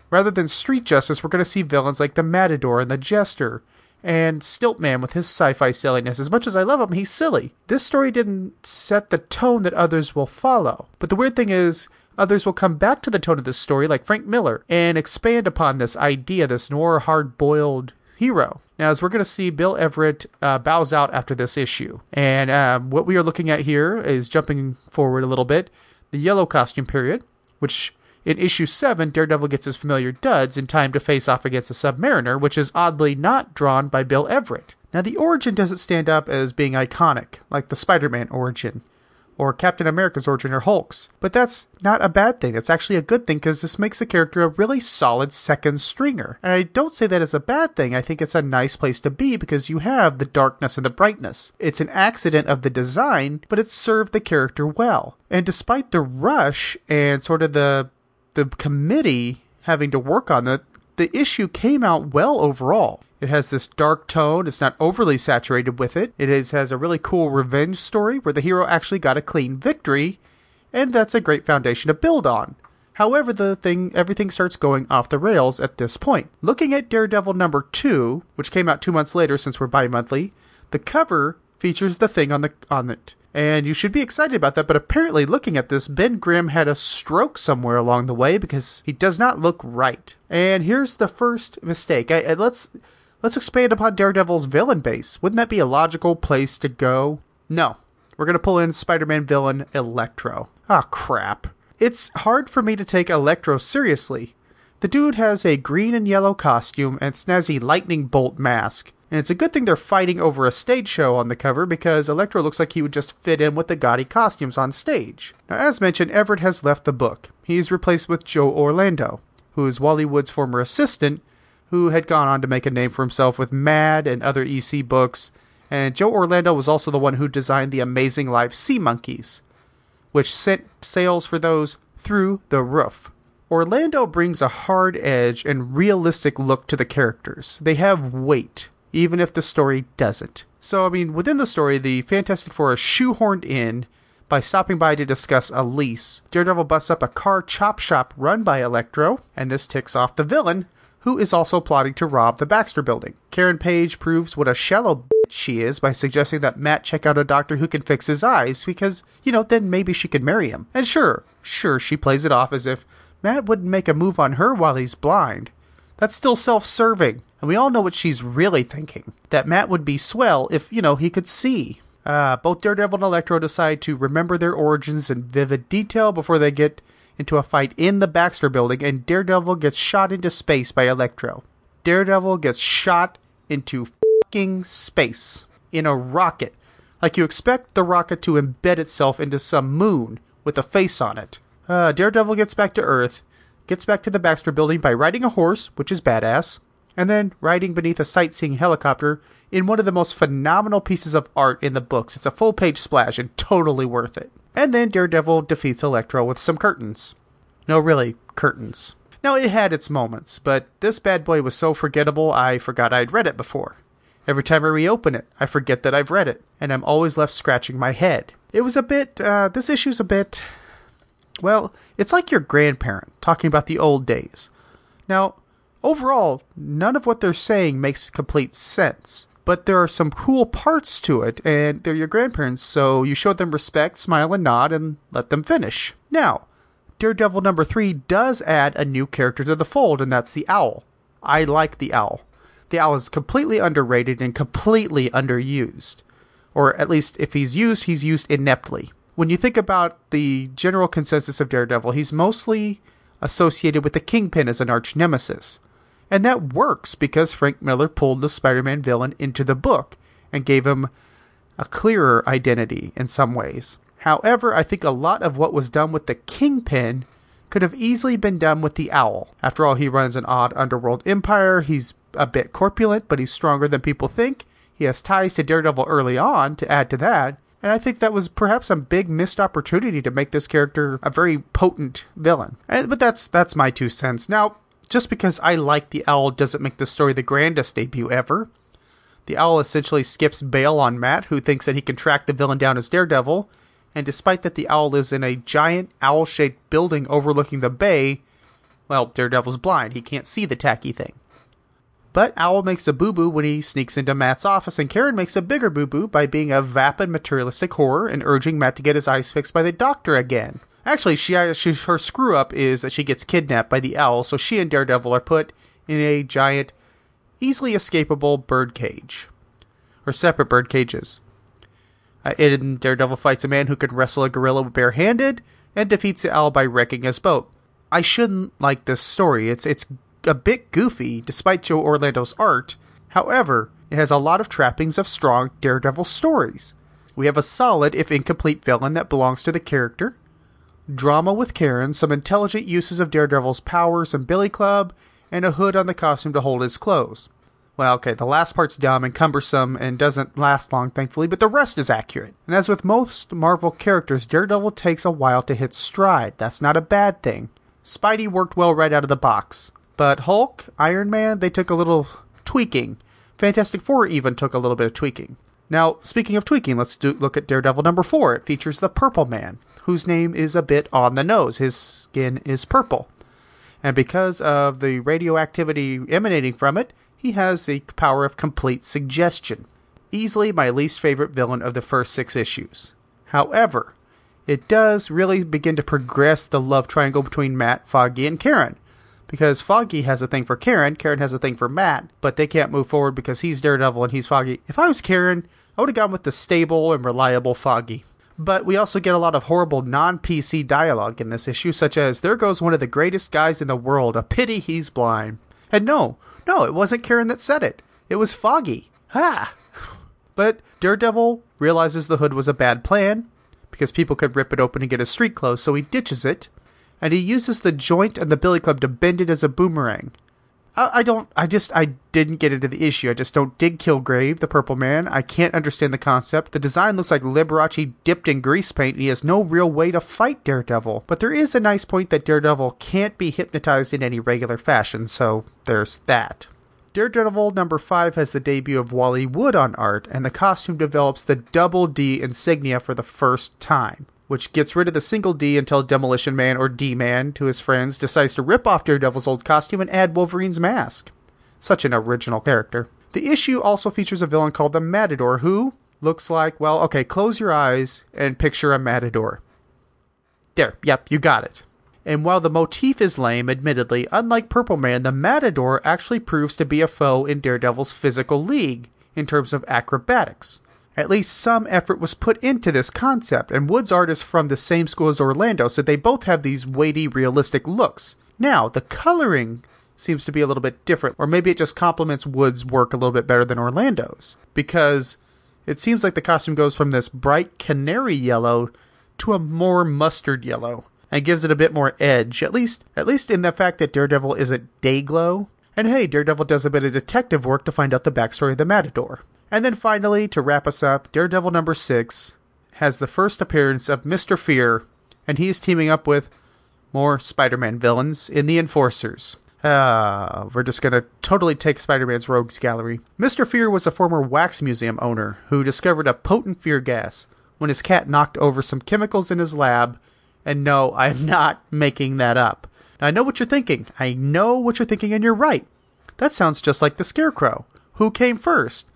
S1: Rather than street justice, we're going to see villains like the Matador and the Jester, and Stiltman with his sci fi silliness. As much as I love him, he's silly. This story didn't set the tone that others will follow. But the weird thing is, others will come back to the tone of this story, like Frank Miller, and expand upon this idea, this noir hard boiled hero. Now, as we're going to see, Bill Everett uh, bows out after this issue. And um, what we are looking at here is jumping forward a little bit the yellow costume period, which in issue 7, Daredevil gets his familiar duds in time to face off against the Submariner, which is oddly not drawn by Bill Everett. Now, the origin doesn't stand up as being iconic, like the Spider Man origin, or Captain America's origin or Hulk's. But that's not a bad thing. That's actually a good thing because this makes the character a really solid second stringer. And I don't say that as a bad thing. I think it's a nice place to be because you have the darkness and the brightness. It's an accident of the design, but it served the character well. And despite the rush and sort of the the committee having to work on it, the issue came out well overall. It has this dark tone. It's not overly saturated with it. It is, has a really cool revenge story where the hero actually got a clean victory, and that's a great foundation to build on. However, the thing everything starts going off the rails at this point. Looking at Daredevil number 2, which came out 2 months later since we're bi-monthly, the cover features the thing on the on it. And you should be excited about that, but apparently looking at this, Ben Grimm had a stroke somewhere along the way because he does not look right. And here's the first mistake. I, I, let's Let's expand upon Daredevil's villain base. Wouldn't that be a logical place to go? No. We're going to pull in Spider Man villain Electro. Ah, oh, crap. It's hard for me to take Electro seriously. The dude has a green and yellow costume and snazzy lightning bolt mask. And it's a good thing they're fighting over a stage show on the cover because Electro looks like he would just fit in with the gaudy costumes on stage. Now, as mentioned, Everett has left the book. He is replaced with Joe Orlando, who is Wally Wood's former assistant who had gone on to make a name for himself with Mad and other EC books, and Joe Orlando was also the one who designed the Amazing Live Sea Monkeys, which sent sales for those through the roof. Orlando brings a hard edge and realistic look to the characters. They have weight, even if the story doesn't. So, I mean, within the story, the Fantastic Four are shoehorned in by stopping by to discuss a lease. Daredevil busts up a car chop shop run by Electro, and this ticks off the villain, who is also plotting to rob the Baxter building. Karen Page proves what a shallow bitch she is by suggesting that Matt check out a doctor who can fix his eyes because, you know, then maybe she could marry him. And sure, sure, she plays it off as if Matt wouldn't make a move on her while he's blind. That's still self serving, and we all know what she's really thinking. That Matt would be swell if, you know, he could see. Uh, both Daredevil and Electro decide to remember their origins in vivid detail before they get into a fight in the Baxter building, and Daredevil gets shot into space by Electro. Daredevil gets shot into fucking space in a rocket. Like you expect the rocket to embed itself into some moon with a face on it. Uh, Daredevil gets back to Earth, gets back to the Baxter building by riding a horse, which is badass, and then riding beneath a sightseeing helicopter in one of the most phenomenal pieces of art in the books. It's a full page splash and totally worth it. And then Daredevil defeats Electro with some curtains. No, really, curtains. Now, it had its moments, but this bad boy was so forgettable I forgot I'd read it before. Every time I reopen it, I forget that I've read it, and I'm always left scratching my head. It was a bit, uh, this issue's a bit. Well, it's like your grandparent talking about the old days. Now, overall, none of what they're saying makes complete sense but there are some cool parts to it, and they're your grandparents, so you show them respect, smile, and nod, and let them finish. Now, Daredevil number three does add a new character to the fold, and that's the Owl. I like the Owl. The Owl is completely underrated and completely underused. Or at least, if he's used, he's used ineptly. When you think about the general consensus of Daredevil, he's mostly associated with the Kingpin as an arch nemesis. And that works because Frank Miller pulled the Spider Man villain into the book and gave him a clearer identity in some ways. However, I think a lot of what was done with the Kingpin could have easily been done with the Owl. After all, he runs an odd underworld empire. He's a bit corpulent, but he's stronger than people think. He has ties to Daredevil early on to add to that. And I think that was perhaps a big missed opportunity to make this character a very potent villain. But that's that's my two cents. Now, just because I like the owl doesn't make the story the grandest debut ever. The owl essentially skips bail on Matt, who thinks that he can track the villain down as Daredevil, and despite that the owl lives in a giant owl shaped building overlooking the bay, well, Daredevil's blind, he can't see the tacky thing. But Owl makes a boo boo when he sneaks into Matt's office, and Karen makes a bigger boo boo by being a vapid materialistic horror and urging Matt to get his eyes fixed by the doctor again. Actually, she, she her screw up is that she gets kidnapped by the owl, so she and Daredevil are put in a giant, easily escapable bird cage, or separate bird cages. Uh, and Daredevil fights a man who can wrestle a gorilla barehanded and defeats the owl by wrecking his boat. I shouldn't like this story. It's it's a bit goofy, despite Joe Orlando's art. However, it has a lot of trappings of strong Daredevil stories. We have a solid, if incomplete, villain that belongs to the character. Drama with Karen, some intelligent uses of Daredevil's powers and Billy Club, and a hood on the costume to hold his clothes. Well, okay, the last part's dumb and cumbersome and doesn't last long, thankfully, but the rest is accurate. And as with most Marvel characters, Daredevil takes a while to hit stride. That's not a bad thing. Spidey worked well right out of the box. But Hulk, Iron Man, they took a little tweaking. Fantastic Four even took a little bit of tweaking. Now, speaking of tweaking, let's do, look at Daredevil number four. It features the Purple Man, whose name is a bit on the nose. His skin is purple. And because of the radioactivity emanating from it, he has the power of complete suggestion. Easily my least favorite villain of the first six issues. However, it does really begin to progress the love triangle between Matt, Foggy, and Karen. Because Foggy has a thing for Karen, Karen has a thing for Matt, but they can't move forward because he's Daredevil and he's Foggy. If I was Karen, I would have gone with the stable and reliable Foggy. But we also get a lot of horrible non PC dialogue in this issue, such as, There goes one of the greatest guys in the world, a pity he's blind. And no, no, it wasn't Karen that said it. It was Foggy. Ha! But Daredevil realizes the hood was a bad plan, because people could rip it open and get his street clothes, so he ditches it, and he uses the joint and the billy club to bend it as a boomerang. I, don't, I just, I didn't get into the issue. I just don't dig Kilgrave, the purple man. I can't understand the concept. The design looks like Liberace dipped in grease paint, and he has no real way to fight Daredevil. But there is a nice point that Daredevil can't be hypnotized in any regular fashion, so there's that. Daredevil number 5 has the debut of Wally Wood on art, and the costume develops the double D insignia for the first time, which gets rid of the single D until Demolition Man or D Man to his friends decides to rip off Daredevil's old costume and add Wolverine's mask. Such an original character. The issue also features a villain called the Matador, who looks like, well, okay, close your eyes and picture a matador. There, yep, you got it. And while the motif is lame, admittedly, unlike Purple Man, the Matador actually proves to be a foe in Daredevil's physical league in terms of acrobatics. At least some effort was put into this concept, and Wood's art is from the same school as Orlando, so they both have these weighty, realistic looks. Now, the coloring seems to be a little bit different, or maybe it just complements Wood's work a little bit better than Orlando's, because it seems like the costume goes from this bright canary yellow to a more mustard yellow and gives it a bit more edge, at least at least in the fact that Daredevil isn't Day-Glo. And hey, Daredevil does a bit of detective work to find out the backstory of the Matador. And then finally, to wrap us up, Daredevil number six has the first appearance of Mr. Fear, and he is teaming up with more Spider Man villains in the Enforcers. Ah, we're just gonna totally take Spider Man's rogues gallery. Mr. Fear was a former wax museum owner who discovered a potent fear gas when his cat knocked over some chemicals in his lab and no, I'm not making that up. Now, I know what you're thinking. I know what you're thinking, and you're right. That sounds just like the Scarecrow. Who came first?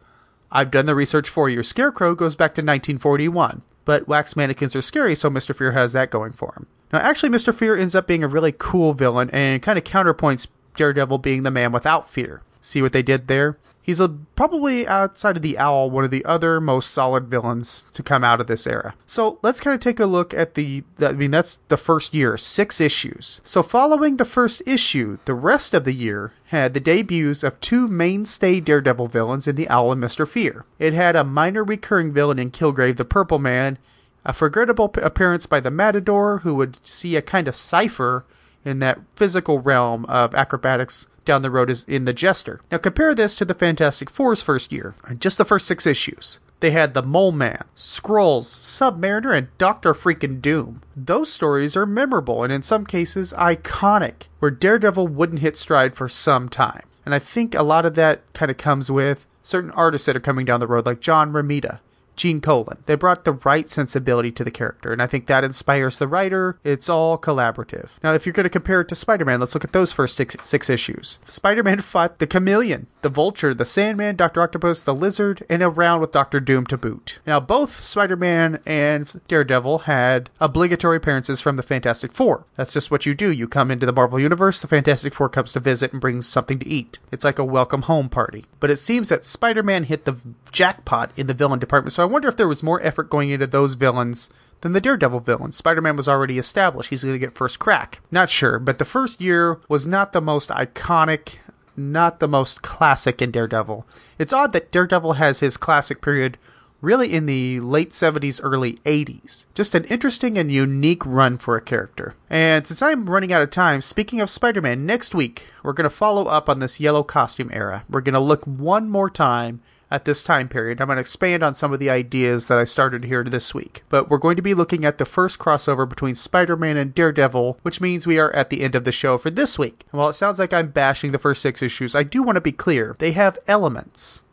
S1: I've done the research for you. Scarecrow goes back to 1941, but wax mannequins are scary, so Mr. Fear has that going for him. Now, actually, Mr. Fear ends up being a really cool villain and kind of counterpoints Daredevil being the man without fear. See what they did there? He's a, probably outside of the Owl, one of the other most solid villains to come out of this era. So let's kind of take a look at the, the, I mean, that's the first year, six issues. So following the first issue, the rest of the year had the debuts of two mainstay Daredevil villains in the Owl and Mr. Fear. It had a minor recurring villain in Kilgrave the Purple Man, a forgettable appearance by the Matador, who would see a kind of cipher in that physical realm of acrobatics down the road is in the Jester. Now compare this to the Fantastic Four's first year, just the first six issues. They had the Mole Man, Skrulls, Submariner, and Doctor Freaking Doom. Those stories are memorable and in some cases iconic, where Daredevil wouldn't hit stride for some time. And I think a lot of that kind of comes with certain artists that are coming down the road, like John Romita, Gene Colan. They brought the right sensibility to the character, and I think that inspires the writer. It's all collaborative. Now, if you're going to compare it to Spider Man, let's look at those first six, six issues. Spider Man fought the Chameleon, the Vulture, the Sandman, Dr. Octopus, the Lizard, and around with Doctor Doom to boot. Now, both Spider Man and Daredevil had obligatory appearances from the Fantastic Four. That's just what you do. You come into the Marvel Universe, the Fantastic Four comes to visit and brings something to eat. It's like a welcome home party. But it seems that Spider Man hit the jackpot in the villain department, so I wonder if there was more effort going into those villains than the Daredevil villains. Spider Man was already established. He's going to get first crack. Not sure, but the first year was not the most iconic, not the most classic in Daredevil. It's odd that Daredevil has his classic period really in the late 70s, early 80s. Just an interesting and unique run for a character. And since I'm running out of time, speaking of Spider Man, next week we're going to follow up on this yellow costume era. We're going to look one more time at this time period. I'm going to expand on some of the ideas that I started here this week. But we're going to be looking at the first crossover between Spider Man and Daredevil, which means we are at the end of the show for this week. And while it sounds like I'm bashing the first six issues, I do want to be clear. They have elements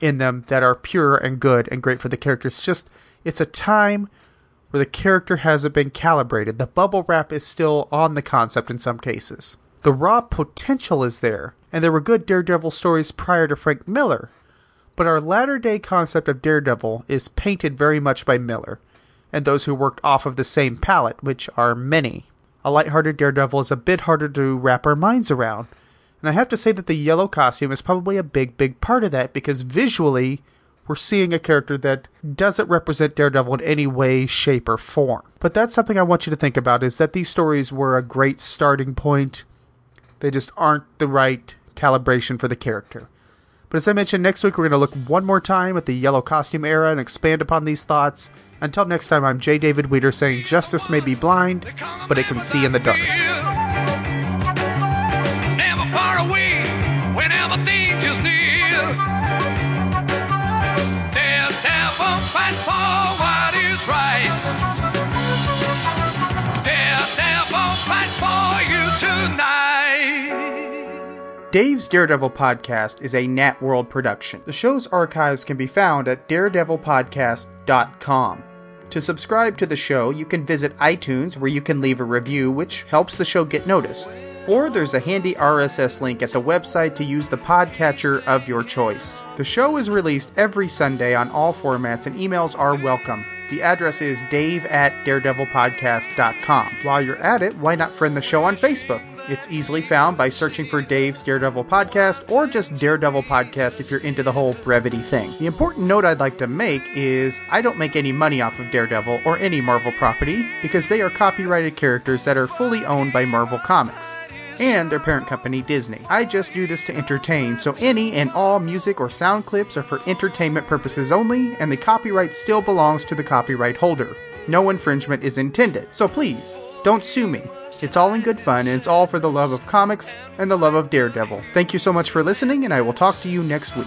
S1: in them that are pure and good and great for the characters. It's just, it's a time where the character hasn't been calibrated. The bubble wrap is still on the concept in some cases. The raw potential is there, and there were good Daredevil stories prior to Frank Miller. But our latter day concept of Daredevil is painted very much by Miller, and those who worked off of the same palette, which are many. A lighthearted Daredevil is a bit harder to wrap our minds around, and I have to say that the yellow costume is probably a big, big part of that because visually, we're seeing a character that doesn't represent Daredevil in any way, shape, or form. But that's something I want you to think about is that these stories were a great starting point. They just aren't the right calibration for the character. But as I mentioned, next week we're going to look one more time at the yellow costume era and expand upon these thoughts. Until next time, I'm J. David Weeder saying justice may be blind, but it can see in the dark. Dave's Daredevil podcast is a Nat World production. The show's archives can be found at daredevilpodcast.com. To subscribe to the show, you can visit iTunes where you can leave a review, which helps the show get noticed. Or there's a handy RSS link at the website to use the podcatcher of your choice. The show is released every Sunday on all formats and emails are welcome. The address is dave at daredevilpodcast.com. While you're at it, why not friend the show on Facebook? It's easily found by searching for Dave's Daredevil Podcast or just Daredevil Podcast if you're into the whole brevity thing. The important note I'd like to make is I don't make any money off of Daredevil or any Marvel property because they are copyrighted characters that are fully owned by Marvel Comics and their parent company Disney. I just do this to entertain, so any and all music or sound clips are for entertainment purposes only, and the copyright still belongs to the copyright holder. No infringement is intended, so please, don't sue me. It's all in good fun, and it's all for the love of comics and the love of Daredevil. Thank you so much for listening, and I will talk to you next week.